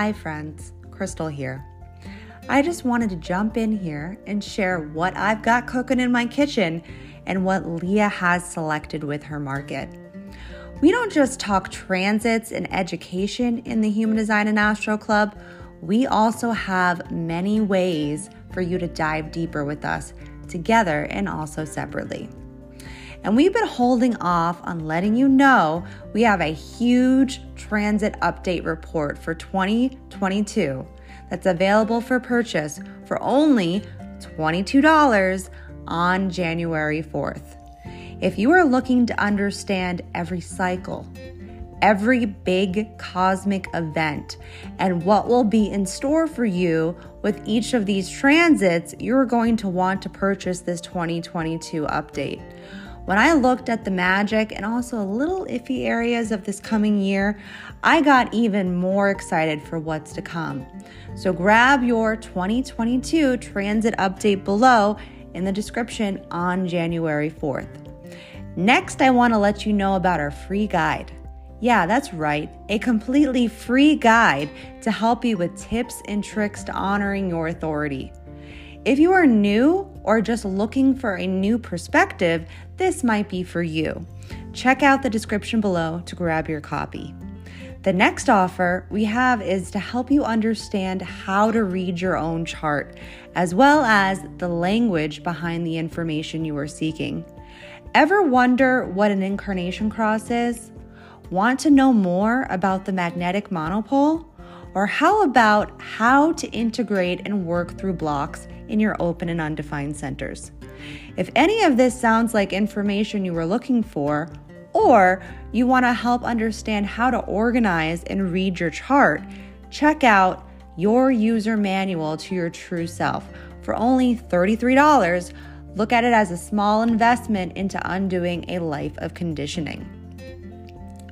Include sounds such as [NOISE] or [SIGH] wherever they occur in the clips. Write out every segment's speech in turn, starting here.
Hi, friends. Crystal here. I just wanted to jump in here and share what I've got cooking in my kitchen and what Leah has selected with her market. We don't just talk transits and education in the Human Design and Astro Club, we also have many ways for you to dive deeper with us together and also separately. And we've been holding off on letting you know we have a huge transit update report for 2022 that's available for purchase for only $22 on January 4th. If you are looking to understand every cycle, every big cosmic event, and what will be in store for you with each of these transits, you're going to want to purchase this 2022 update. When I looked at the magic and also a little iffy areas of this coming year, I got even more excited for what's to come. So grab your 2022 transit update below in the description on January 4th. Next, I want to let you know about our free guide. Yeah, that's right, a completely free guide to help you with tips and tricks to honoring your authority. If you are new or just looking for a new perspective, this might be for you. Check out the description below to grab your copy. The next offer we have is to help you understand how to read your own chart, as well as the language behind the information you are seeking. Ever wonder what an incarnation cross is? Want to know more about the magnetic monopole? Or how about how to integrate and work through blocks in your open and undefined centers? If any of this sounds like information you were looking for, or you want to help understand how to organize and read your chart, check out your user manual to your true self for only $33. Look at it as a small investment into undoing a life of conditioning.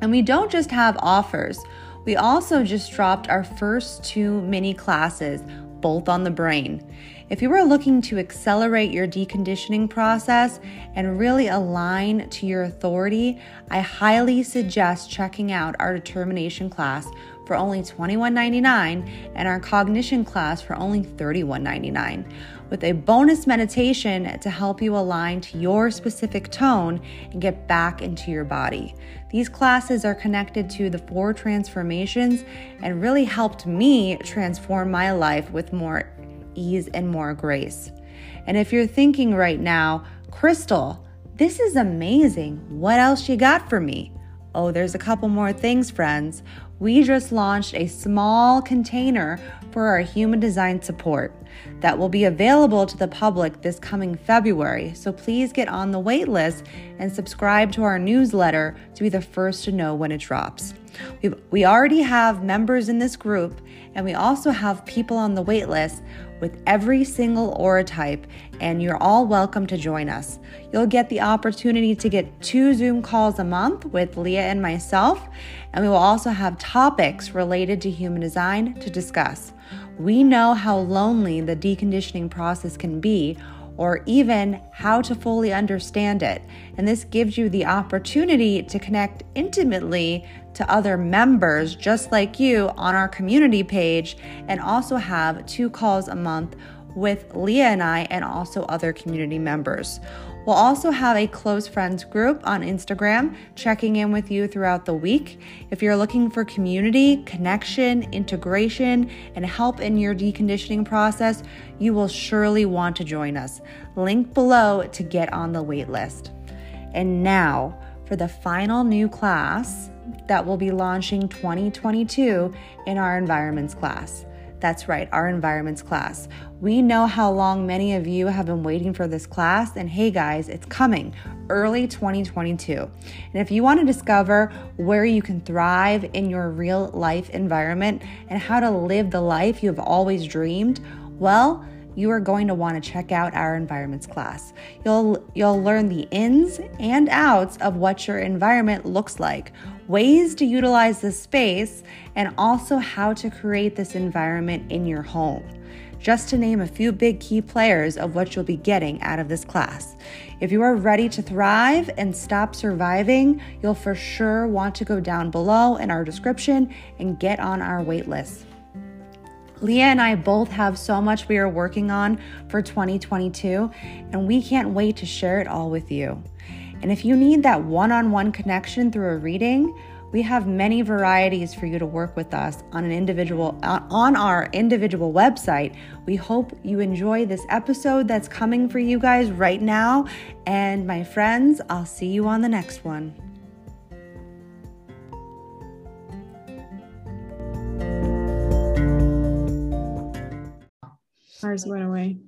And we don't just have offers, we also just dropped our first two mini classes, both on the brain. If you are looking to accelerate your deconditioning process and really align to your authority, I highly suggest checking out our determination class for only $21.99 and our cognition class for only $31.99 with a bonus meditation to help you align to your specific tone and get back into your body. These classes are connected to the four transformations and really helped me transform my life with more ease and more grace. And if you're thinking right now, Crystal, this is amazing. What else you got for me? Oh, there's a couple more things, friends. We just launched a small container for our human design support that will be available to the public this coming February. So please get on the wait list and subscribe to our newsletter to be the first to know when it drops. we we already have members in this group, and we also have people on the wait list with every single aura type, and you're all welcome to join us. You'll get the opportunity to get two Zoom calls a month with Leah and myself, and we will also have topics related to human design to discuss. We know how lonely the deconditioning process can be, or even how to fully understand it. And this gives you the opportunity to connect intimately to other members just like you on our community page and also have two calls a month with Leah and I and also other community members. We'll also have a close friends group on Instagram checking in with you throughout the week. If you're looking for community, connection, integration, and help in your deconditioning process, you will surely want to join us. Link below to get on the wait list. And now for the final new class that will be launching 2022 in our environments class. That's right, our environments class. We know how long many of you have been waiting for this class, and hey guys, it's coming early 2022. And if you want to discover where you can thrive in your real life environment and how to live the life you have always dreamed, well, you are going to want to check out our environments class. You'll you'll learn the ins and outs of what your environment looks like, ways to utilize the space, and also how to create this environment in your home. Just to name a few big key players of what you'll be getting out of this class. If you are ready to thrive and stop surviving, you'll for sure want to go down below in our description and get on our wait list. Leah and I both have so much we are working on for 2022, and we can't wait to share it all with you. And if you need that one on one connection through a reading, we have many varieties for you to work with us on an individual uh, on our individual website. We hope you enjoy this episode that's coming for you guys right now. And my friends, I'll see you on the next one. Ours went away.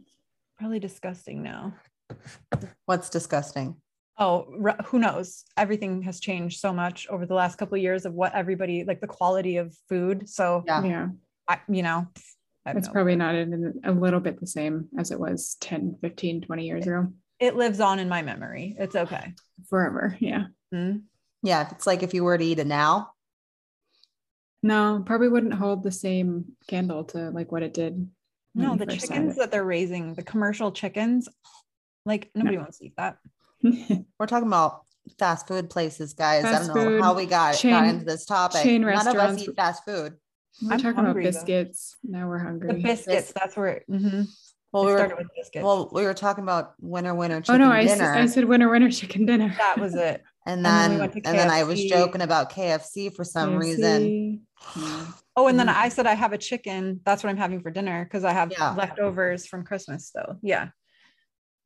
Probably disgusting now. What's disgusting? Oh, who knows? Everything has changed so much over the last couple of years of what everybody like the quality of food. So yeah, yeah. I, you know, it's probably not in a little bit the same as it was 10, 15, 20 years ago. It lives on in my memory. It's okay. Forever. Yeah. Mm-hmm. Yeah. It's like if you were to eat it now. No, probably wouldn't hold the same candle to like what it did no, the chickens that they're raising, the commercial chickens, like nobody no. wants to eat that. [LAUGHS] We're talking about fast food places, guys. Fast I don't know how we got, chain, got into this topic. Chain None of us eat fast food. We're I'm talking about biscuits. Though. Now we're hungry. The biscuits. That's where. Mm-hmm. Well, we were, well, we were talking about winter, winter chicken dinner. oh, no, dinner. I, I said winter, winter chicken dinner. That was it. [LAUGHS] and then, and then, we and then I was joking about KFC for some KFC. reason. Oh, and then mm-hmm. I said I have a chicken. That's what I'm having for dinner because I have yeah. leftovers from Christmas. So yeah.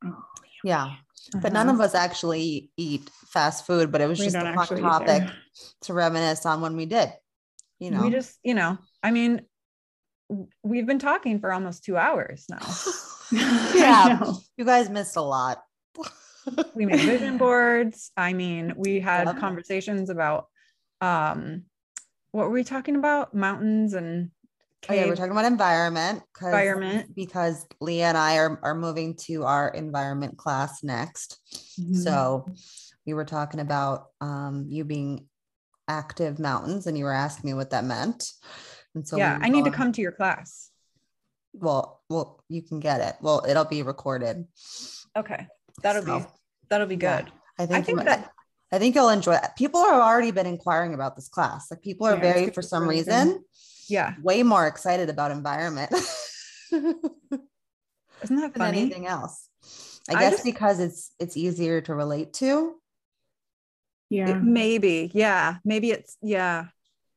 Oh, yeah. Uh-huh. But none of us actually eat fast food, but it was we just a hot topic to reminisce on when we did. You know, we just, you know, I mean, we've been talking for almost two hours now. [LAUGHS] [LAUGHS] yeah. you guys missed a lot. [LAUGHS] we made vision boards. I mean, we had conversations about um what were we talking about? Mountains and Oh, yeah, we're talking about environment. Because environment. Because Leah and I are, are moving to our environment class next. Mm-hmm. So we were talking about um, you being active mountains and you were asking me what that meant. And so yeah, I need to come to your class. Well, well, you can get it. Well, it'll be recorded. Okay. That'll so, be that'll be good. Yeah, I think, I think that I think you'll enjoy it. People have already been inquiring about this class. Like people are yeah, very, for some reason, yeah, way more excited about environment. [LAUGHS] Isn't that funny? anything else? I, I guess just, because it's it's easier to relate to. Yeah. It, maybe. Yeah. Maybe it's yeah.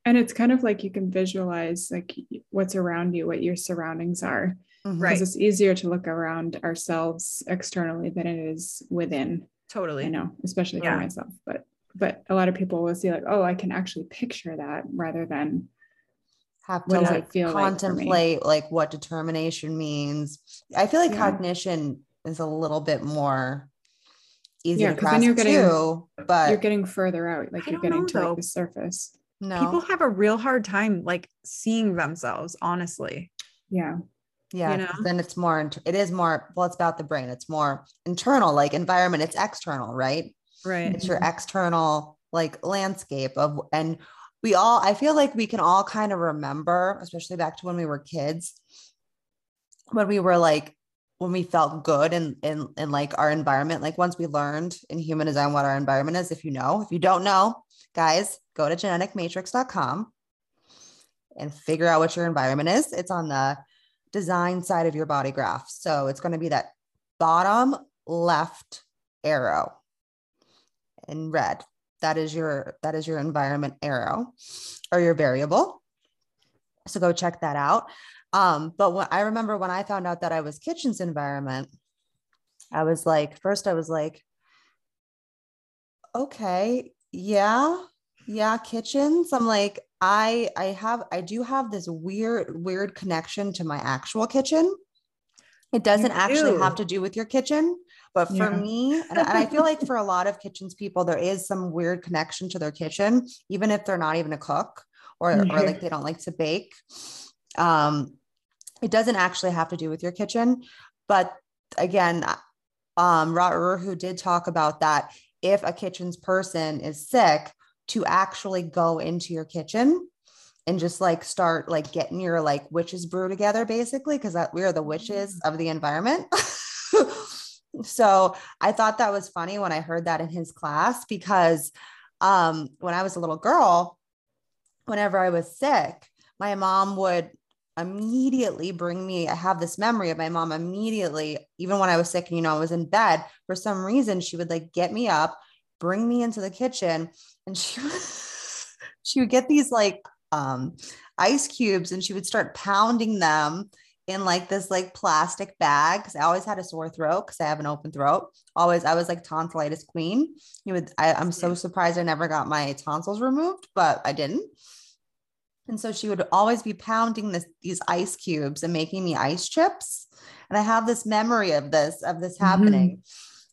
And it's kind of like you can visualize like what's around you, what your surroundings are. Mm-hmm. Right. Because it's easier to look around ourselves externally than it is within. Totally. I know, especially yeah. for myself. But but a lot of people will see like, oh, I can actually picture that rather than have to like contemplate like, like, what determination means. I feel like yeah. cognition is a little bit more easy yeah, because then you're getting too, but you're getting further out, like you're getting know, to like, the surface. No, people have a real hard time like seeing themselves, honestly. Yeah. Yeah, you know? then it's more. It is more. Well, it's about the brain. It's more internal, like environment. It's external, right? Right. It's your mm-hmm. external like landscape of, and we all. I feel like we can all kind of remember, especially back to when we were kids, when we were like when we felt good in in in like our environment. Like once we learned in human design what our environment is. If you know, if you don't know, guys, go to geneticmatrix.com and figure out what your environment is. It's on the design side of your body graph. So it's going to be that bottom left arrow in red. That is your that is your environment arrow or your variable. So go check that out. Um, but when I remember when I found out that I was kitchen's environment, I was like, first I was like, okay, yeah, yeah, kitchens. I'm like, I I have I do have this weird weird connection to my actual kitchen. It doesn't actually have to do with your kitchen, but for yeah. me, and, I feel like for a lot of kitchens people, there is some weird connection to their kitchen, even if they're not even a cook or, or like they don't like to bake. Um, it doesn't actually have to do with your kitchen, but again, um, who did talk about that. If a kitchen's person is sick, to actually go into your kitchen and just like start like getting your like witches brew together basically because that we are the witches mm. of the environment [LAUGHS] so i thought that was funny when i heard that in his class because um when i was a little girl whenever i was sick my mom would immediately bring me i have this memory of my mom immediately even when i was sick and you know i was in bed for some reason she would like get me up bring me into the kitchen and she would, [LAUGHS] she would get these like um ice cubes and she would start pounding them in like this like plastic bag because I always had a sore throat because I have an open throat. Always, I was like tonsillitis queen. You would, I, I'm so surprised I never got my tonsils removed, but I didn't. And so she would always be pounding this, these ice cubes and making me ice chips. And I have this memory of this, of this mm-hmm. happening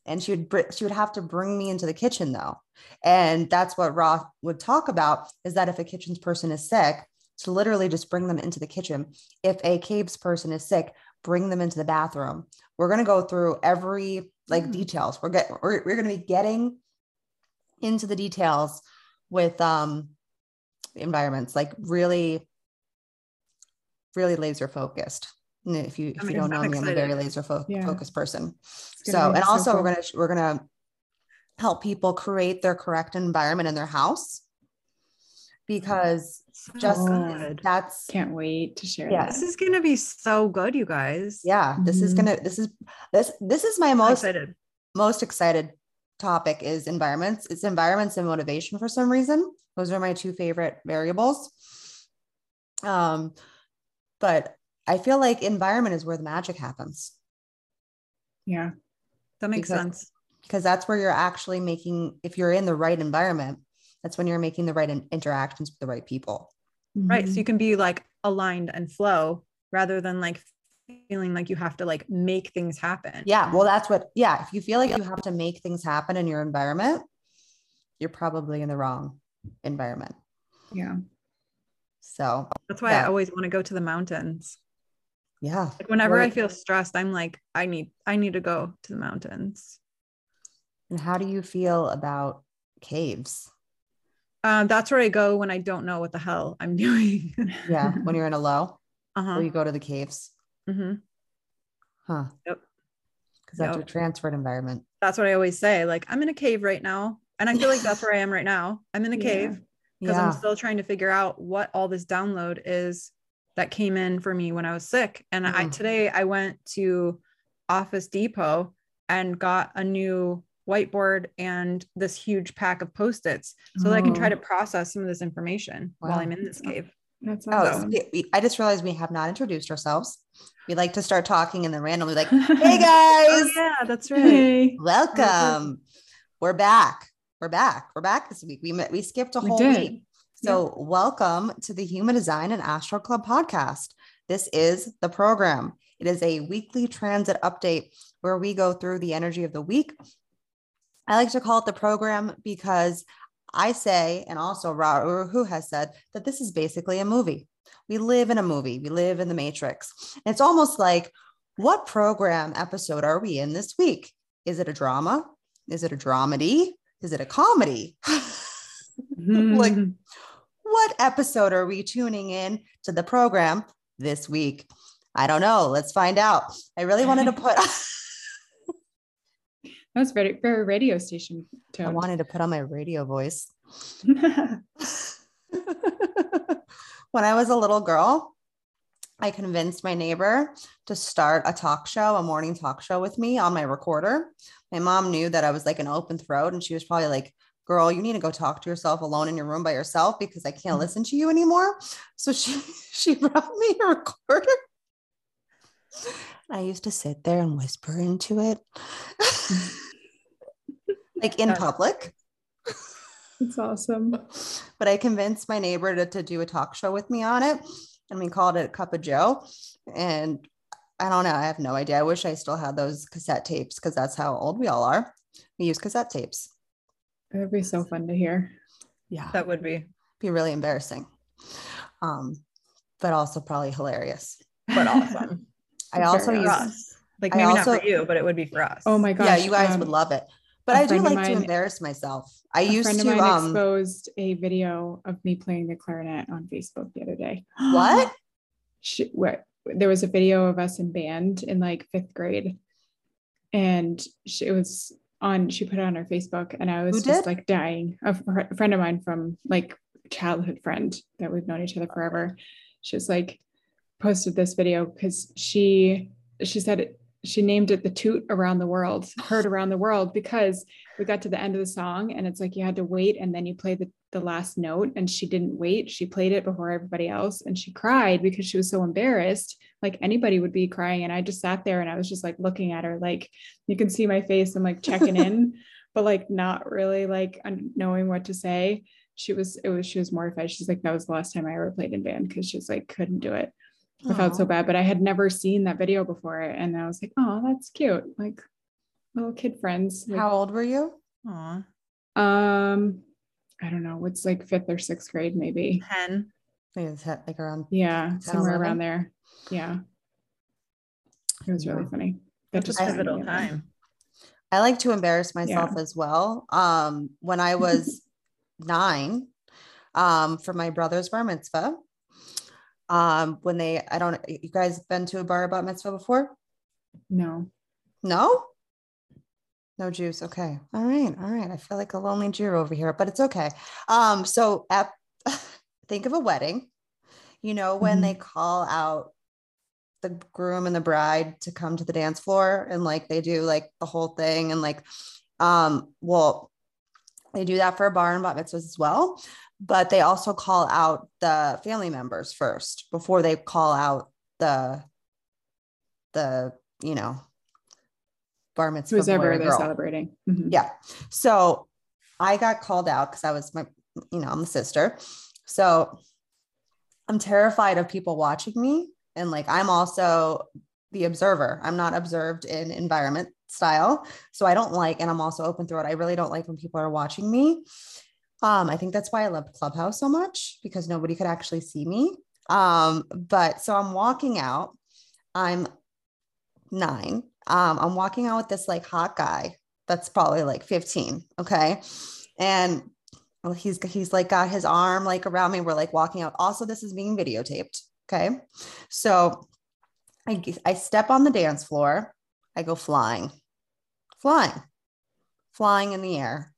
and she would she would have to bring me into the kitchen though and that's what roth would talk about is that if a kitchen's person is sick to literally just bring them into the kitchen. If a caves person is sick bring them into the bathroom. We're going to go through every like mm. details. We're get we're, we're going to be getting into the details with um environments like really really laser focused. If you if you don't know me i'm a very laser fo- yeah. focused person. So and also so cool. we're gonna we're gonna help people create their correct environment in their house because so just good. that's can't wait to share yeah. this is gonna be so good you guys yeah this mm-hmm. is gonna this is this this is my most excited. most excited topic is environments it's environments and motivation for some reason those are my two favorite variables um but I feel like environment is where the magic happens. Yeah. That makes because, sense. Because that's where you're actually making, if you're in the right environment, that's when you're making the right in- interactions with the right people. Right. So mm-hmm. you can be like aligned and flow rather than like feeling like you have to like make things happen. Yeah. Well, that's what, yeah. If you feel like you have to make things happen in your environment, you're probably in the wrong environment. Yeah. So that's why yeah. I always want to go to the mountains. Yeah. Like whenever right. I feel stressed, I'm like, I need, I need to go to the mountains. And how do you feel about caves? Um, that's where I go when I don't know what the hell I'm [LAUGHS] doing. yeah. When you're in a low, uh-huh. you go to the caves. Mm-hmm. Huh. Yep. Because that's yep. your transferred environment. That's what I always say. Like, I'm in a cave right now. And I feel like that's where I am right now. I'm in a cave because yeah. I'm still trying to figure out what all this download is that came in for me when I was sick. And mm-hmm. I today I went to Office Depot and got a new whiteboard and this huge pack of post-its so oh. that I can try to oh. process some of this information wow. while I'm in this cave. That's oh, awesome. Oh, I just realized we have not introduced ourselves. We like to start talking and then randomly like, [LAUGHS] "Hey oh, guys!" oh, yeah, that's [LAUGHS] right. Welcome. We're back. We're back. We're back this week. We met, we skipped a whole week. So, yeah. welcome to the Human Design and Astro Club podcast. This is the program. It is a weekly transit update where we go through the energy of the week. I like to call it the program because I say, and also Rahu has said, that this is basically a movie. We live in a movie, we live in the matrix. And it's almost like, what program episode are we in this week? Is it a drama? Is it a dramedy? Is it a comedy? [LAUGHS] like, hmm. what episode are we tuning in to the program this week? I don't know. Let's find out. I really wanted to [LAUGHS] put. That's very very radio station tone. I wanted to put on my radio voice. [LAUGHS] [LAUGHS] when I was a little girl, I convinced my neighbor to start a talk show, a morning talk show with me on my recorder. My mom knew that I was like an open throat, and she was probably like, girl, you need to go talk to yourself alone in your room by yourself because I can't mm-hmm. listen to you anymore. So she [LAUGHS] she brought me a recorder. I used to sit there and whisper into it. [LAUGHS] like in public. It's awesome. But I convinced my neighbor to, to do a talk show with me on it. And we called it a Cup of Joe. And I don't know. I have no idea. I wish I still had those cassette tapes because that's how old we all are. We use cassette tapes. It would be so fun to hear. Yeah. That would be. Be really embarrassing. Um, but also probably hilarious. But awesome. I also use us. like maybe also, not for you, but it would be for us. Oh my gosh. Yeah, you guys um, would love it. But I do like mine, to embarrass myself. I used friend to of mine um, exposed a video of me playing the clarinet on Facebook the other day. What? [GASPS] she, what? There was a video of us in band in like fifth grade, and she, it was on. She put it on her Facebook, and I was Who just did? like dying. A, a friend of mine from like childhood friend that we've known each other forever. She was like posted this video because she she said she named it the toot around the world heard around the world because we got to the end of the song and it's like you had to wait and then you play the, the last note and she didn't wait. She played it before everybody else and she cried because she was so embarrassed. Like anybody would be crying and i just sat there and i was just like looking at her like you can see my face. I'm like checking in [LAUGHS] but like not really like knowing what to say. She was it was she was mortified. She's like that was the last time i ever played in band because she's like couldn't do it I felt so bad, but I had never seen that video before. And I was like, oh, that's cute. Like little kid friends. Like, How old were you? Aww. Um, I don't know. What's like fifth or sixth grade, maybe. 10. I think it's like around. Yeah, 10, somewhere 11. around there. Yeah. It was really funny. That just pivotal time. I like to embarrass myself yeah. as well. Um, when I was [LAUGHS] nine, um, for my brother's bar mitzvah, um when they i don't you guys been to a bar about mitzvah before? No. No? No juice okay. All right all right. I feel like a lonely jew over here but it's okay. Um so at [LAUGHS] think of a wedding. You know when mm-hmm. they call out the groom and the bride to come to the dance floor and like they do like the whole thing and like um well they do that for a bar and bat mitzvahs as well but they also call out the family members first before they call out the the you know bar mitzvah who's ever they're celebrating. Mm-hmm. yeah. So i got called out because i was my you know i'm the sister. So i'm terrified of people watching me and like i'm also the observer. I'm not observed in environment style. So i don't like and i'm also open through it i really don't like when people are watching me um, I think that's why I loved Clubhouse so much because nobody could actually see me. Um, but so I'm walking out. I'm nine. Um, I'm walking out with this like hot guy that's probably like 15. Okay. And he's he's like got his arm like around me. We're like walking out. Also, this is being videotaped. Okay. So I I step on the dance floor. I go flying, flying, flying in the air.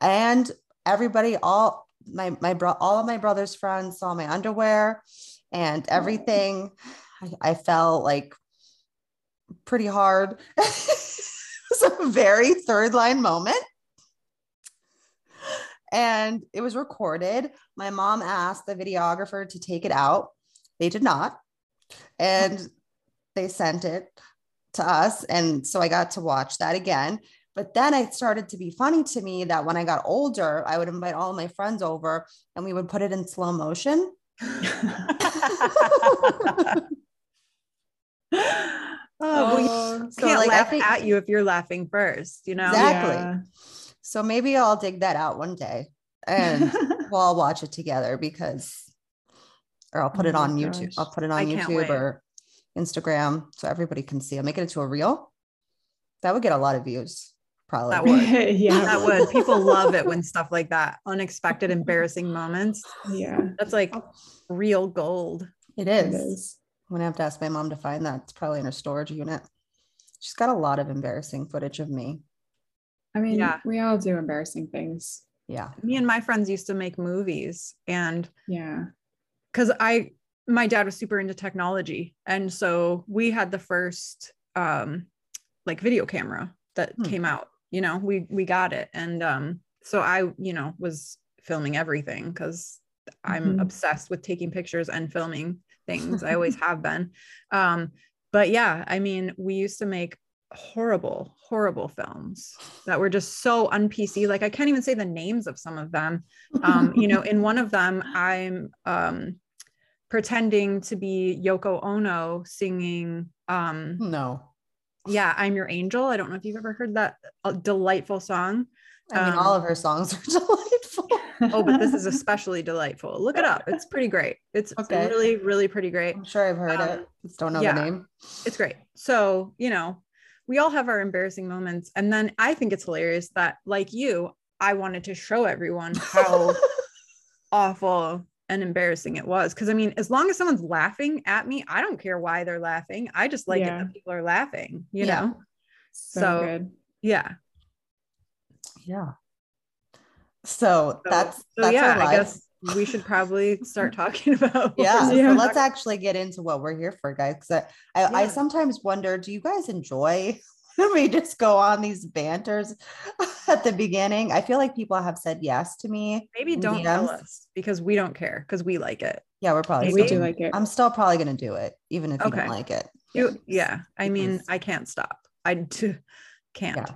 And everybody, all my my bro, all of my brother's friends saw my underwear and oh. everything. I, I felt like pretty hard. it was a very third line moment. And it was recorded. My mom asked the videographer to take it out. They did not. And they sent it to us. And so I got to watch that again. But then it started to be funny to me that when I got older, I would invite all my friends over and we would put it in slow motion. [LAUGHS] oh, [LAUGHS] so can't like, laugh think, at you if you're laughing first, you know? Exactly. Yeah. So maybe I'll dig that out one day and [LAUGHS] we'll all watch it together because, or I'll put oh it on gosh. YouTube. I'll put it on I YouTube or Instagram so everybody can see. I'll make it into a reel. That would get a lot of views probably. That would. [LAUGHS] yeah. That would. People love it when stuff like that, unexpected, [LAUGHS] embarrassing moments. Yeah. That's like real gold. It is. It is. I'm gonna have to ask my mom to find that. It's probably in her storage unit. She's got a lot of embarrassing footage of me. I mean, yeah. we all do embarrassing things. Yeah. Me and my friends used to make movies and yeah. Cause I my dad was super into technology. And so we had the first um like video camera that hmm. came out you know we we got it and um so i you know was filming everything because i'm mm-hmm. obsessed with taking pictures and filming things i always [LAUGHS] have been um but yeah i mean we used to make horrible, horrible films that were just so un PC. Like I can't even say the names of some of them. Um, you know, in one of them, [LAUGHS] I'm um, pretending to be Yoko Ono singing. Um, no. Yeah, I'm Your Angel. I don't know if you've ever heard that uh, delightful song. I mean, Um, all of her songs are [LAUGHS] delightful. oh, but this is [LAUGHS] especially delightful. Look it up. It's pretty great. It's Okay. really, really pretty great. I'm sure I've heard Um, it. Just don't know yeah. the name. It's great. So, you know, we all have our embarrassing moments. And then I think it's hilarious that, like you, I wanted to show everyone how [LAUGHS] awful and embarrassing it was. Cause I mean, as long as someone's laughing at me, I don't care why they're laughing. I just like Yeah. it that people are laughing, you Yeah. know? so, So, good. yeah. yeah. So, So, that's so that's yeah, our life. I guess we should probably [LAUGHS] start talking about. what yeah, so Yeah. let's actually get into what we're here for, guys. Because I, I, I sometimes wonder, do you guys enjoy when [LAUGHS] we just go on these banters [LAUGHS] at the beginning? I feel like people have said yes to me. Maybe don't tell us because we don't care because we like it. Yeah, we're probably. We still do like it. I'm still probably going to do it, even if you don't like it. You, yeah. I mean, I can't stop. I d- [LAUGHS] can't. Yeah.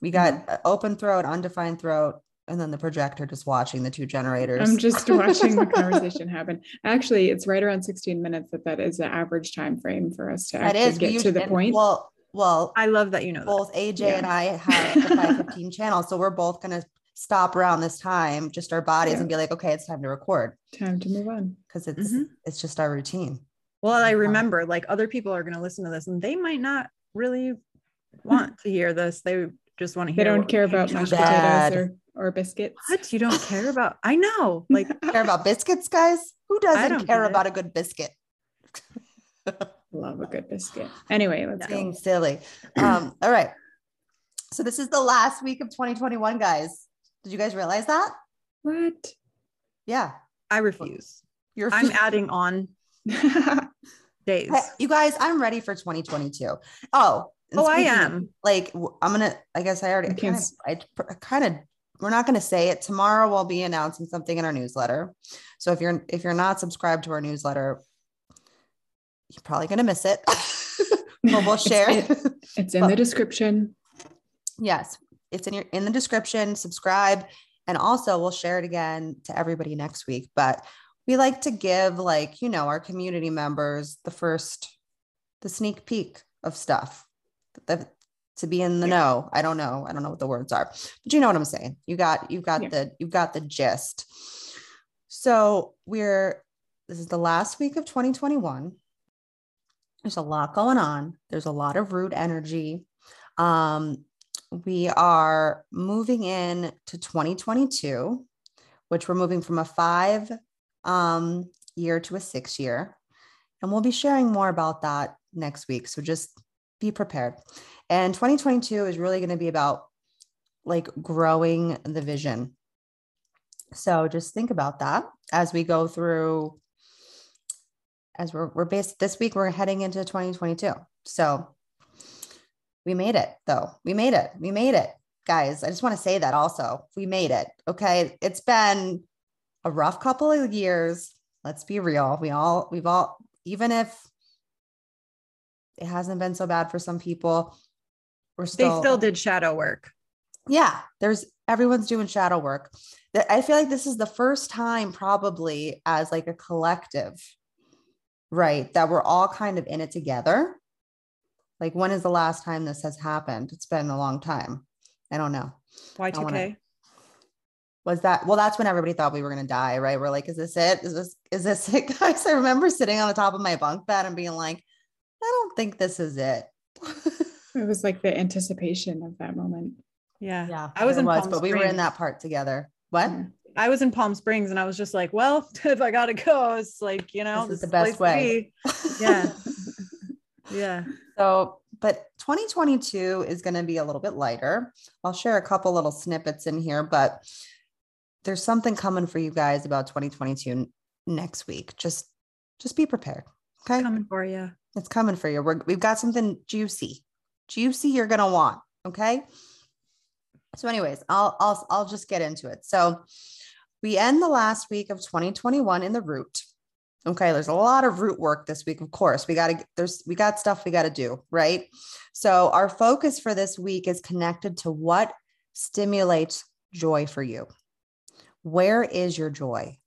We got open throat, undefined throat, and then the projector just watching the two generators. I'm just watching the conversation happen. Actually, it's right around 16 minutes that that is the average time frame for us to That actually is get to the point. Well, well, I love that you know that. both AJ Yeah. and I [LAUGHS] have the 515 channel, so we're both going to stop around this time, just our bodies, Yeah. and be like, okay, it's time to record time to move on. because it's Mhm. it's just our routine. Well, I remember like other people are going to listen to this and they might not really want to hear this. They just want to hear. They don't care about mashed potatoes or, or biscuits. What you don't care [LAUGHS] about? I know. Like Care about biscuits, guys? Who doesn't don't care about a good biscuit? [LAUGHS] Love a good biscuit. Anyway, let's go. Being silly. Um, all right. So this is the last week of 2021, guys. Did you guys realize that? What? Yeah. I refuse. You're I'm [LAUGHS] adding on [LAUGHS] days. Hey, you guys, I'm ready for 2022. Oh, and Oh, I speaking of, am. like, w- I'm gonna. I guess I already. I kind of. s- I pr- kind of. We're not going to say it tomorrow. We'll be announcing something in our newsletter. So if you're if you're not subscribed to our newsletter, you're probably going to miss it. [LAUGHS] but we'll It's share. in- It's in Well- the description. yes, it's in your in the description. Subscribe, and also we'll share it again to everybody next week. But we like to give like you know our community members the first the sneak peek of stuff the, to be in the Yeah. know i don't know i don't know what the words are but you know what i'm saying you got you've got Yeah. the you've got the gist so we're this is the last week of 2021 there's a lot going on there's a lot of root energy um we are moving in to 2022 which we're moving from a five um, year to a six year. And we'll be sharing more about that next week. So just be prepared. And 2022 is really going to be about like growing the vision. So just think about that as we go through, as we're, we're based this week, we're heading into 2022. So we made it though. We made it. We made it. Guys, I just want to say that also. We made it. Okay. It's been a rough couple of years. Let's be real. We all, we've all, even if it hasn't been so bad for some people, we're still, They still, did shadow work. yeah, there's everyone's doing shadow work. That- I feel like this is the first time, probably as like a collective, right? That we're all kind of in it together. Like, when is the last time this has happened? It's been a long time. I don't know. wanna- Y2K. was that well that's when everybody thought we were going to die right we're like is this it is this is this it guys [LAUGHS] i remember sitting on the top of my bunk bed and being like i don't think this is it [LAUGHS] It was like the anticipation of that moment. Yeah. yeah I was there in Palm but we were in that part together what Yeah. I was in Palm Springs and I was just like, well, [LAUGHS] if I gotta go, it's like, you know, This is the best way. Yeah. [LAUGHS] Yeah. so but 2022 is going to be a little bit lighter i'll share a couple little snippets in here but there's something coming for you guys about 2022 next week just just be prepared okay Coming for you. It's coming for you. We're, we've got something juicy, juicy. You're gonna want. Okay. So, anyways, I'll I'll I'll just get into it. So, we end the last week of 2021 in the root, Okay, there's a lot of root work this week, of course. We got to there's we got stuff we got to do, right? So our focus for this week is connected to what stimulates joy for you. Where is your joy?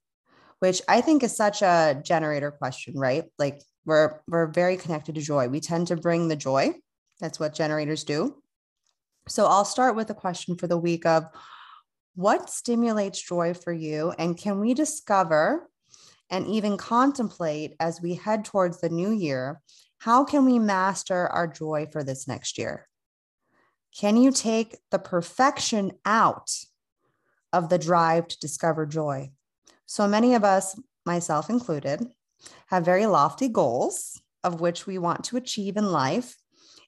Which I think is such a generator question, right? Like we're we're very connected to joy. We tend to bring the joy. That's what generators do. So I'll start with a question for the week of what stimulates joy for you and can we discover and even contemplate as we head towards the new year how can we master our joy for this next year? Can you take the perfection out of the drive to discover joy? So many of us, myself included, have very lofty goals of which we want to achieve in life.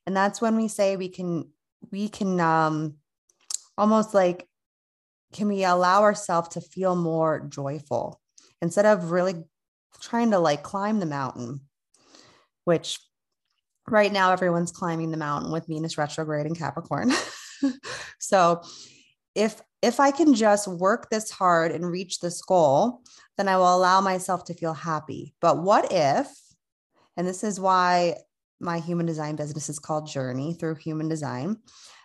And that's when we say we can, we can um, almost like, can we allow ourselves to feel more joyful instead of really trying to like climb the mountain, which right now everyone's climbing the mountain with Venus retrograde in Capricorn. [LAUGHS] so if if I can just work this hard and reach this goal, then I will allow myself to feel happy. But what if, and this is why my human design business is called Journey through Human Design,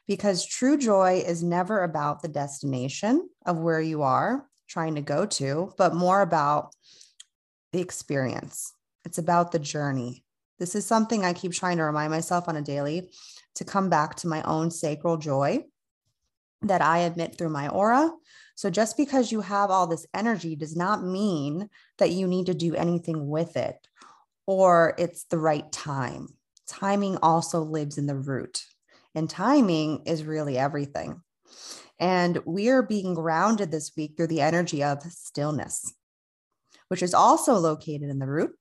because true joy is never about the destination of where you are trying to go to, but more about the experience. It's about the journey. This is something I keep trying to remind myself on a daily to come back to my own sacral joy that I emit through my aura. So just because you have all this energy does not mean that you need to do anything with it or it's the right time. Timing also lives in the root, and timing is really everything. And we are being grounded this week through the energy of stillness, which is also located in the root.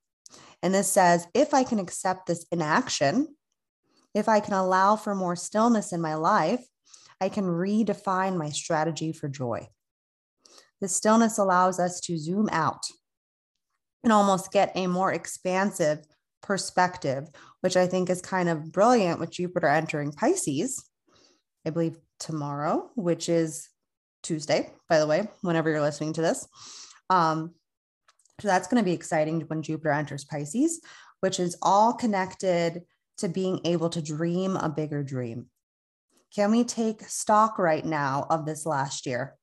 And this says, if I can accept this inaction, if I can allow for more stillness in my life, I can redefine my strategy for joy. The stillness allows us to zoom out and almost get a more expansive perspective, which I think is kind of brilliant with Jupiter entering Pisces, I believe tomorrow, which is Tuesday, by the way, whenever you're listening to this. Um, so that's going to be exciting when Jupiter enters Pisces, which is all connected to being able to dream a bigger dream. Can we take stock right now of this last year?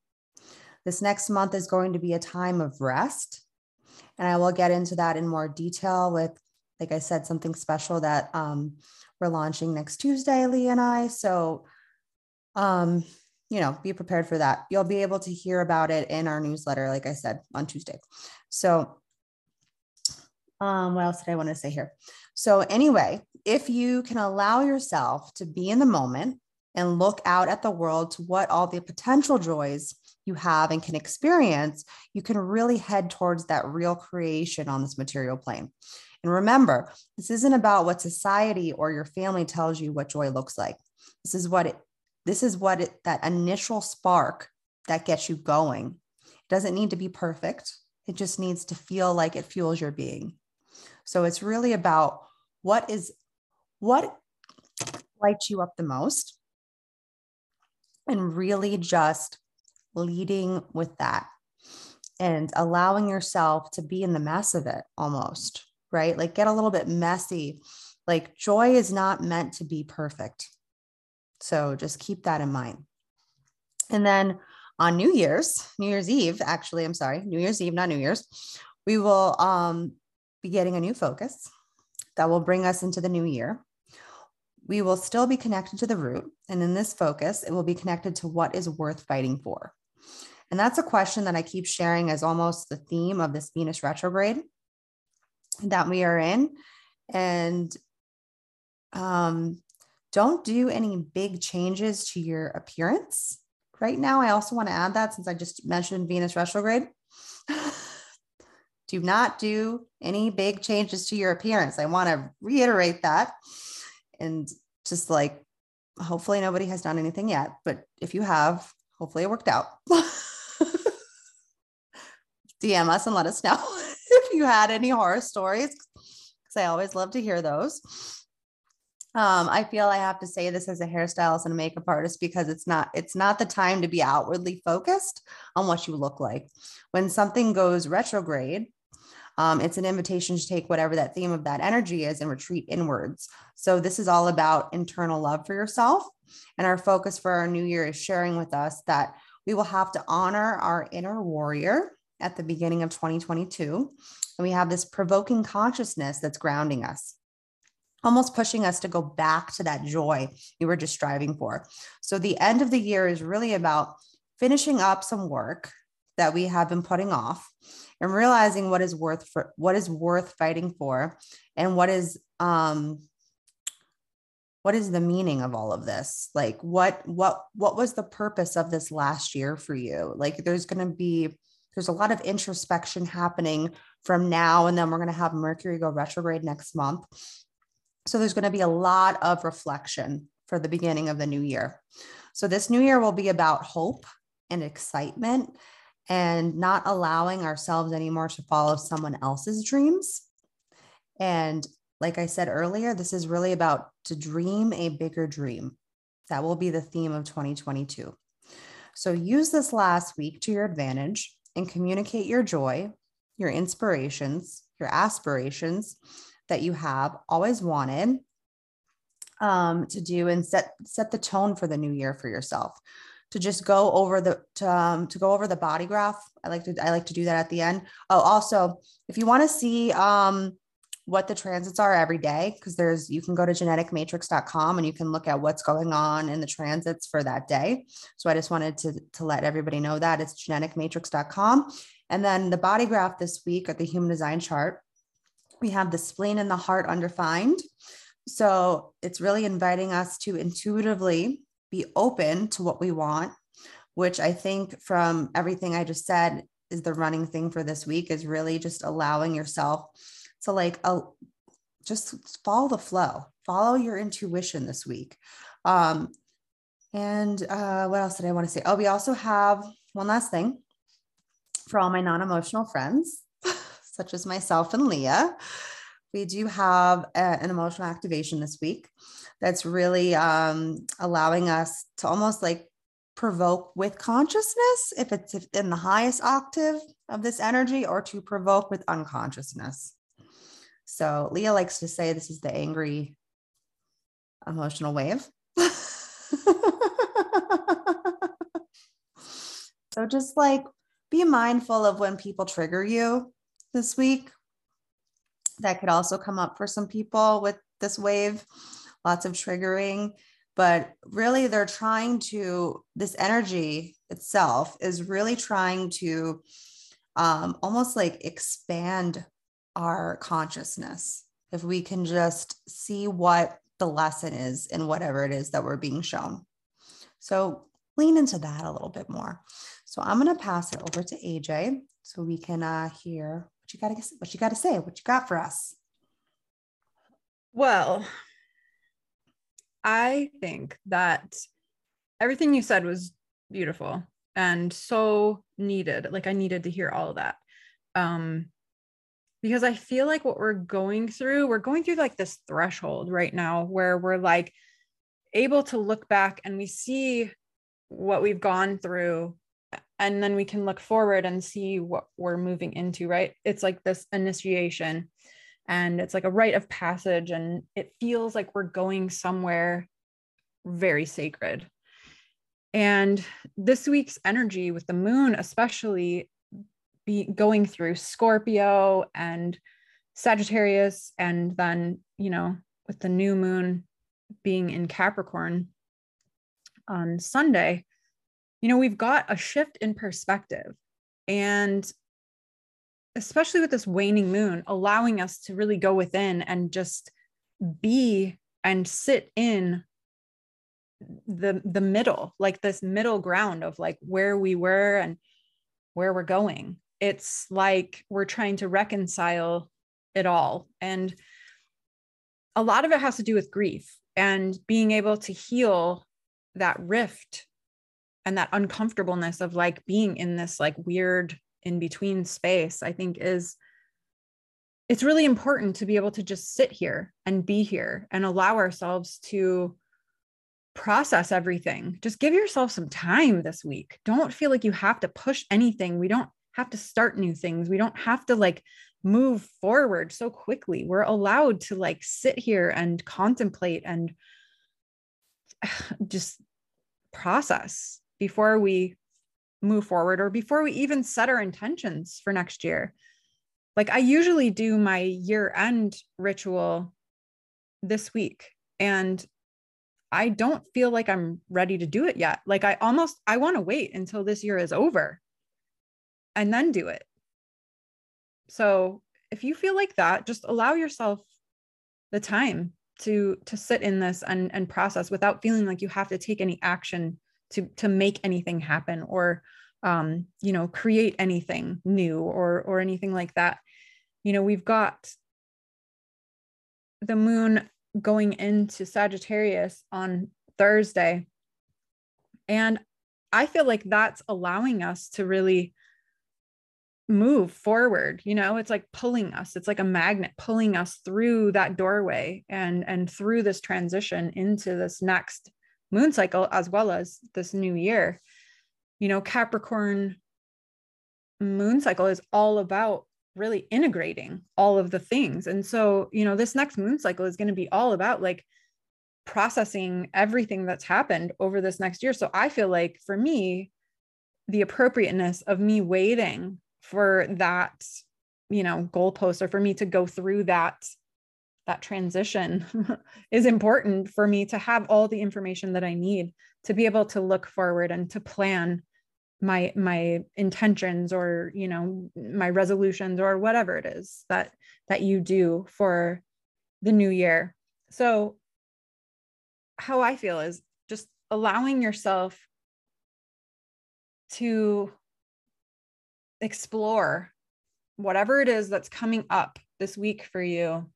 This next month is going to be a time of rest. And I will get into that in more detail with, like I said, something special that um, we're launching next Tuesday, Lee and I. So, um, you know, be prepared for that. You'll be able to hear about it in our newsletter, like I said, on Tuesday. So, um, what else did I want to say here? So, anyway, if you can allow yourself to be in the moment and look out at the world to what all the potential joys you have and can experience, you can really head towards that real creation on this material plane. And remember, this isn't about what society or your family tells you what joy looks like. This is what it this is what it that initial spark that gets you going. It doesn't need to be perfect. It just needs to feel like it fuels your being. So it's really about what is what lights you up the most and really just leading with that and allowing yourself to be in the mess of it almost, right? Like get a little bit messy. Like joy is not meant to be perfect. So just keep that in mind. And then on New Year's, New Year's Eve, actually, I'm sorry, New Year's Eve, not New Year's, we will um, be getting a new focus that will bring us into the new year. We will still be connected to the root. And in this focus, it will be connected to what is worth fighting for. And that's a question that I keep sharing as almost the theme of this Venus retrograde that we are in. And um, don't do any big changes to your appearance right now. I also want to add that since I just mentioned Venus retrograde. [LAUGHS] do not do any big changes to your appearance. I want to reiterate that. And just like, hopefully, nobody has done anything yet. But if you have, hopefully, it worked out. [LAUGHS] DM us and let us know you had any horror stories, because I always love to hear those um, I feel I have to say this as a hairstylist and a makeup artist because it's not it's not the time to be outwardly focused on what you look like. When something goes retrograde, Um, it's an invitation to take whatever that theme of that energy is and retreat inwards. So, this is all about internal love for yourself. And our focus for our new year is sharing with us that we will have to honor our inner warrior at the beginning of 2022. And we have this provoking consciousness that's grounding us almost pushing us to go back to that joy we were just striving for. So the end of the year is really about finishing up some work that we have been putting off and realizing what is worth for what is worth fighting for and what is um what is the meaning of all of this like what what what was the purpose of this last year for you like there's going to be there's a lot of introspection happening from now and then we're going to have mercury go retrograde next month so there's going to be a lot of reflection for the beginning of the new year. So this new year will be about hope and excitement and not allowing ourselves anymore to follow someone else's dreams. And like I said earlier, this is really about to dream a bigger dream. That will be the theme of 2022. So use this last week to your advantage and communicate your joy, your inspirations, your aspirations, that you have always wanted um, to do and set set the tone for the new year for yourself. To just go over the to, um, to go over the body graph. I like to i like to do that at the end. Oh also if you want to see um, what the transits are every day because there's you can go to geneticmatrix.com and you can look at what's going on in the transits for that day. So i just wanted to to let everybody know that. It's geneticmatrix.com and then the body graph this week at the human design chart we have the spleen and the heart undefined. So it's really inviting us to intuitively be open to what we want, which I think from everything I just said is the running thing for this week is really just allowing yourself to like a, just follow the flow, follow your intuition this week. Um, and uh, what else did I want to say? Oh, we also have one last thing for all my non emotional friends [LAUGHS] such as myself and Leah. We do have a, an emotional activation this week that's really um, allowing us to almost like provoke with consciousness, if it's in the highest octave of this energy, or to provoke with unconsciousness. So Leah likes to say this is the angry emotional wave. [LAUGHS] so just like be mindful of when people trigger you this week. That could also come up for some people with this wave, lots of triggering. But really, they're trying to, this energy itself is really trying to um, almost like expand our consciousness. If we can just see what the lesson is in whatever it is that we're being shown. So lean into that a little bit more. So I'm going to pass it over to AJ so we can uh, hear what you got to what you got to say, what you got for us. Well, I think that everything you said was beautiful and so needed. Like I needed to hear all of that. Um because I feel like what we're going through, we're going through like this threshold right now where we're like able to look back and we see what we've gone through and then we can look forward and see what we're moving into right? It's like this initiation and it's like a rite of passage and it feels like we're going somewhere very sacred. And this week's energy with the moon especially be going through scorpio and sagittarius and then you know with the new moon being in capricorn on sunday you know, we've got a shift in perspective. And especially with this waning moon, allowing us to really go within and just be and sit in the the middle like this middle ground of like where we were and where we're going it's like we're trying to reconcile it all. And a lot of it has to do with grief and being able to heal that rift and that uncomfortableness of like being in this like weird in between space i think is it's really important to be able to just sit here and be here and allow ourselves to process everything. Just give yourself some time this week. Don't feel like you have to push anything. We don't have to start new things we don't have to like move forward so quickly. We're allowed to like sit here and contemplate and [SIGHS] just process before we move forward or before we even set our intentions for next year. Like I usually do my year end ritual this week and I don't feel like I'm ready to do it yet. Like I almost I want to wait until this year is over and then do it. So, if you feel like that, just allow yourself the time to to sit in this and and process without feeling like you have to take any action to to make anything happen or um you know create anything new or or anything like that you know we've got the moon going into Sagittarius on Thursday. And I feel like that's allowing us to really move forward you know it's like pulling us it's like a magnet pulling us through that doorway and and through this transition into this next moon cycle as well as this new year you know capricorn moon cycle is all about really integrating all of the things. And so, you know, this next moon cycle is going to be all about like processing everything that's happened over this next year. So I feel like for me, the appropriateness of me waiting for that, you know, goalpost or for me to go through that that transition [LAUGHS] is important for me to have all the information that I need to be able to look forward and to plan my my intentions or you know my resolutions or whatever it is that that you do for the new year. So how i feel is just allowing yourself to explore whatever it is that's coming up this week for you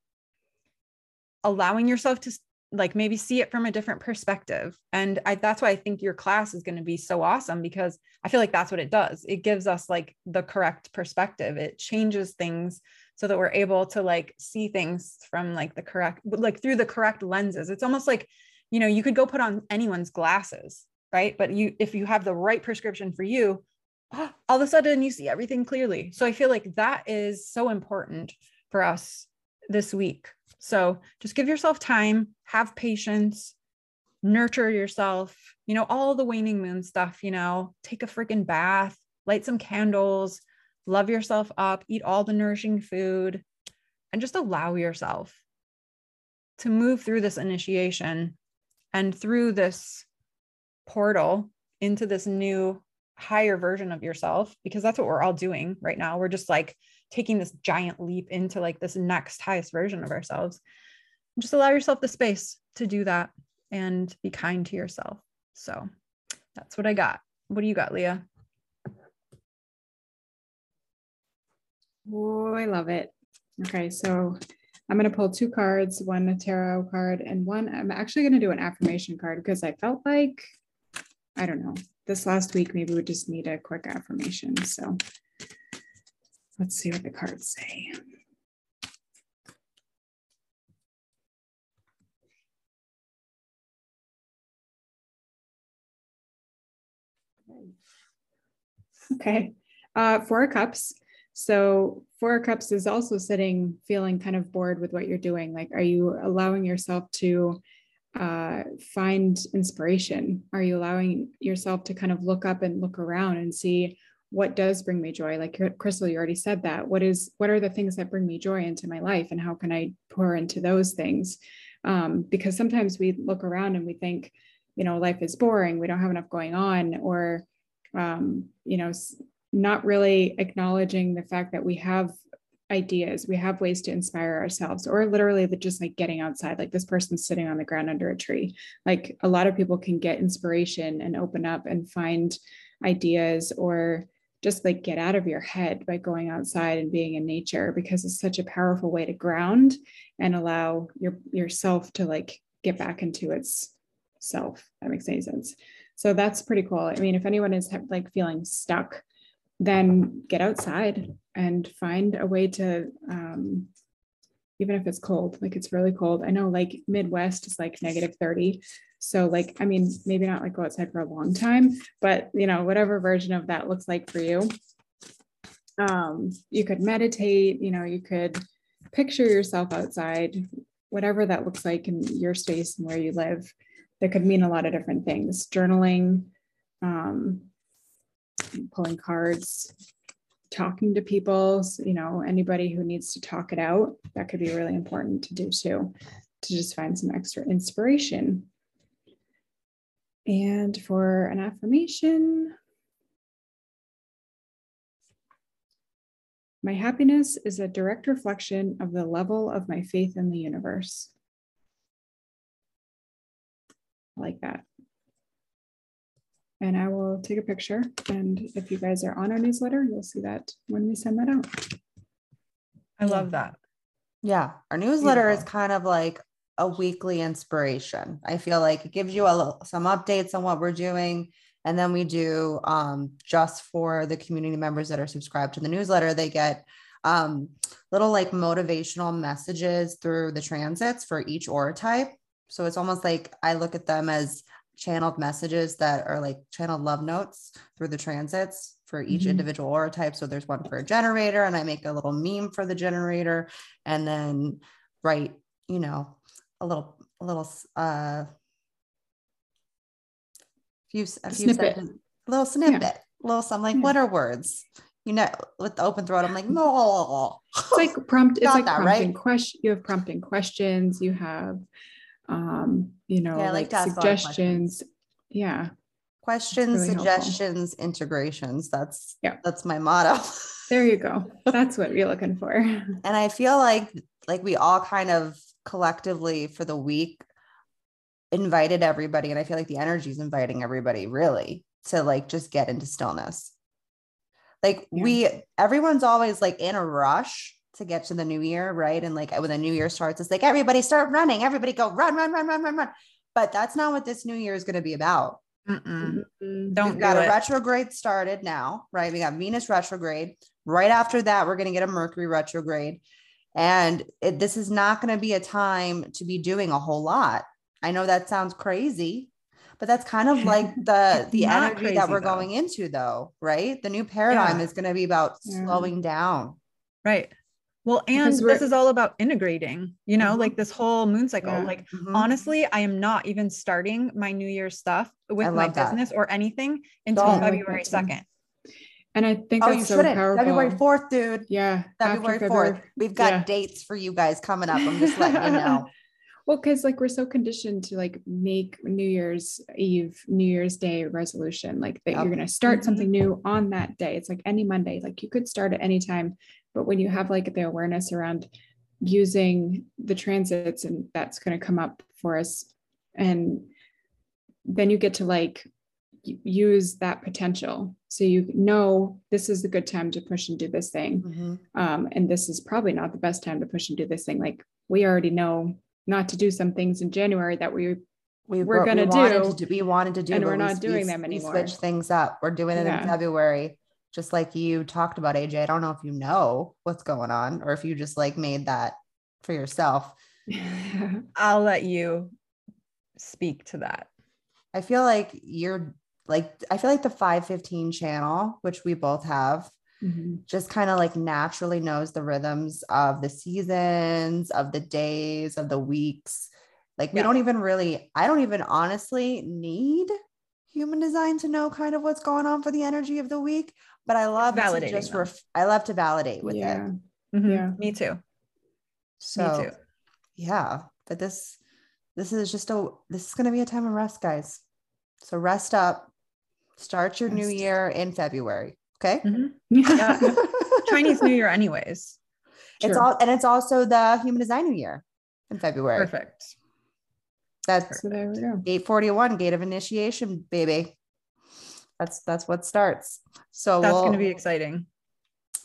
allowing yourself to like maybe see it from a different perspective. And I, that's why i think your class is going to be so awesome because i feel like that's what it does. It gives us like the correct perspective. It changes things so that we're able to like see things from like the correct like through the correct lenses. It's almost like you know you could go put on anyone's glasses right? But you if you have the right prescription for you [GASPS] all of a sudden you see everything clearly. So i feel like that is so important for us this week. So just give yourself time, have patience, nurture yourself, you know, all the waning moon stuff, you know, take a freaking bath, light some candles, love yourself up, eat all the nourishing food, and just allow yourself to move through this initiation and through this portal into this new higher version of yourself because that's what we're all doing right now. We're just like taking this giant leap into like this next highest version of ourselves. Just allow yourself the space to do that and be kind to yourself. So that's what I got. What do you got, Leah? Oh, I love it. Okay, so I'm going to pull two cards, one a tarot card and one I'm actually going to do an affirmation card because I felt like I don't know. This last week maybe we just need a quick affirmation. So Let's see what the cards say. Okay, uh, Four Cups. So Four Cups is also sitting feeling kind of bored with what you're doing. Like, are you allowing yourself to uh, find inspiration? Are you allowing yourself to kind of look up and look around and see what does bring me joy? Like crystal you already said that. What is what are the things that bring me joy into my life and how can i pour into those things? Um, because sometimes we look around and we think you know life is boring we don't have enough going on or um, you know not really acknowledging the fact that we have ideas we have ways to inspire ourselves or literally just like getting outside like this person's sitting on the ground under a tree. Like a lot of people can get inspiration and open up and find ideas or just like get out of your head by going outside and being in nature because it's such a powerful way to ground and allow your yourself to like get back into its self. That makes any sense. So that's pretty cool. I mean if anyone is like feeling stuck then get outside and find a way to um, even if it's cold like it's really cold i know like midwest is like negative 30 so like, I mean, maybe not like go outside for a long time, but you know, whatever version of that looks like for you. um, you could meditate, you know, you could picture yourself outside, whatever that looks like in your space and where you live. That could mean a lot of different things. Journaling, um, pulling cards, talking to people, you know, anybody who needs to talk it out, that could be really important to do too, to just find some extra inspiration. And for an affirmation, my happiness is a direct reflection of the level of my faith in the universe. I like that. And I will take a picture. And if you guys are on our newsletter, you'll see that when we send that out. I love that. Yeah. Our newsletter Beautiful. is kind of like a weekly inspiration. I feel like it gives you a little, some updates on what we're doing. And then we do um, just for the community members that are subscribed to the newsletter, they get um, little like motivational messages through the transits for each aura type. So it's almost like I look at them as channeled messages that are like channeled love notes through the transits for each mm-hmm. individual aura type. So there's one for a generator, and I make a little meme for the generator, and then write, you know, a little, a little, uh, few, a few snippet. A little snippet, yeah. a little something like, yeah. what are words? You know, with the open throat, I'm like, no. It's like prompt. [LAUGHS] It's like that, prompting right? question. You have prompting questions. You have um, you know, yeah, like, like suggestions. Yeah. Questions, really suggestions, helpful. integrations. That's yeah, that's my motto. there you go. [LAUGHS] That's what we're looking for. and I feel like like we all kind of collectively for the week invited everybody, and I feel like the energy is inviting everybody really to like just get into stillness. Like yeah. we everyone's always like in a rush to get to the new year, right? And like when the new year starts, it's like everybody start running, everybody go run, run, run, run, run, run. But that's not what this new year is going to be about. Mm-mm. Mm-hmm. Don't We've got do a retrograde started now, right? We got Venus retrograde. Right after that, we're going to get a Mercury retrograde. And it, this is not going to be a time to be doing a whole lot. I know that sounds crazy, but that's kind of like [LAUGHS] the the energy crazy, that we're though. going into though, right? The new paradigm yeah. is going to be about yeah. slowing down. Right. Well, and this is all about integrating, you know, mm-hmm. like this whole moon cycle. Yeah. Like, mm-hmm. honestly, I am not even starting my New Year's stuff with my that. business or anything until Don't. February 2nd. And I think oh, you so shouldn't. Powerful. February 4th, dude. Yeah. February 4th. We've got yeah. dates for you guys coming up. I'm just letting you [LAUGHS] [LAUGHS] know. Well, because like we're so conditioned to like make New Year's Eve, New Year's Day resolution, like that yep. you're going to start mm-hmm. something new on that day. It's like any Monday, like you could start at any time but when you have like the awareness around using the transits and that's going to come up for us and then you get to like use that potential so you know this is a good time to push and do this thing mm-hmm. um, and this is probably not the best time to push and do this thing like we already know not to do some things in january that we we were going to do we wanted to do and we're not we, doing we, them anymore switch things up we're doing it yeah. in february just like you talked about AJ. I don't know if you know what's going on or if you just like made that for yourself. [LAUGHS] I'll let you speak to that. I feel like you're like I feel like the 515 channel, which we both have, mm-hmm. just kind of like naturally knows the rhythms of the seasons, of the days, of the weeks. Like we yeah. don't even really, I don't even honestly need human design to know kind of what's going on for the energy of the week but I love validating. just ref- I love to validate with yeah. it. Mm-hmm. Yeah, me too. So, me too. yeah, but this this is just a this is going to be a time of rest, guys. So rest up. Start your rest. new year in February. Okay. Mm-hmm. [LAUGHS] Yeah. [LAUGHS] Chinese New Year, anyways. It's all and it's also the Human Design New Year in February. Perfect. That's so there we 841 gate of initiation, baby that's that's what starts. So that's we'll, going to be exciting.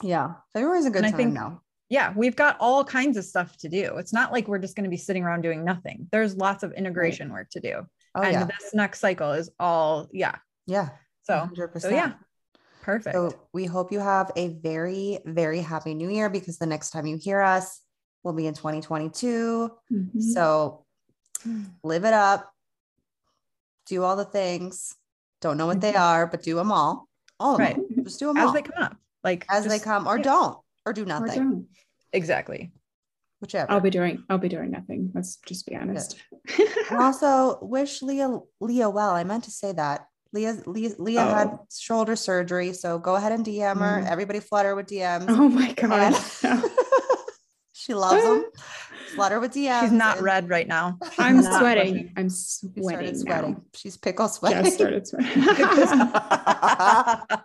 Yeah, February is a good and time think, now. Yeah, we've got all kinds of stuff to do. It's not like we're just going to be sitting around doing nothing. There's lots of integration right. work to do. Oh, and yeah. this next cycle is all yeah. Yeah. So, 100%. so yeah. Perfect. So we hope you have a very, very happy new year because the next time you hear us will be in 2022. Mm-hmm. So live it up, do all the things, don't know what they mm-hmm. are, but do them all. All of right. them. Just do them as all. they come up. like as just- they come, or yeah. don't, or do Or nothing, don't. exactly. whichever. I'll be doing I'll be doing nothing. Let's just be honest. And also [LAUGHS] wish Leah Leah well. I meant to say that. Leah Leah, Leah had Oh. shoulder surgery, so go ahead and DM her. Mm. Everybody flutter with DMs. oh my god. [LAUGHS] She loves them. Flood her with DMs. [LAUGHS] She's not and red right now. [LAUGHS] I'm sweating. blushing. I'm She sweating. started now. sweating. She's pickle sweating. Just started sweating. I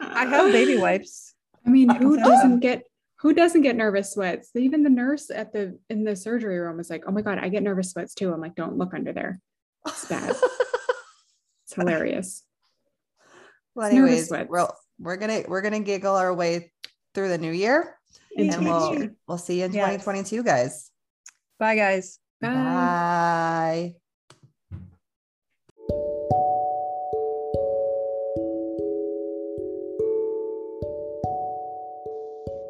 have baby wipes. I mean, who doesn't get who doesn't get nervous sweats? Even the nurse at the in the surgery room was like, "Oh my god, I get nervous sweats too." I'm like, "Don't look under there." It's bad. It's hilarious. [LAUGHS] well, anyways, we're, we're gonna we're gonna giggle our way through the new year, Into and we'll we'll see you in Yes. 2022, guys. Bye, guys. Bye. Bye.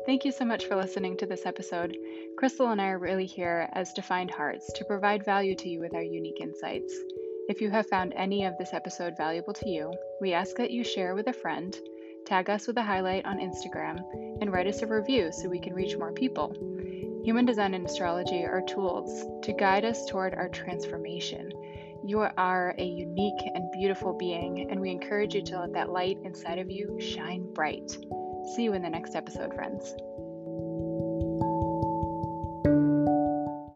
Thank you so much for listening to this episode. Crystal and I are really here as defined hearts to provide value to you with our unique insights. If you have found any of this episode valuable to you, we ask that you share with a friend, tag us with a highlight on Instagram, and write us a review so we can reach more people. Human design and astrology are tools to guide us toward our transformation. You are a unique and beautiful being, and we encourage you to let that light inside of you shine bright. See you in the next episode, friends.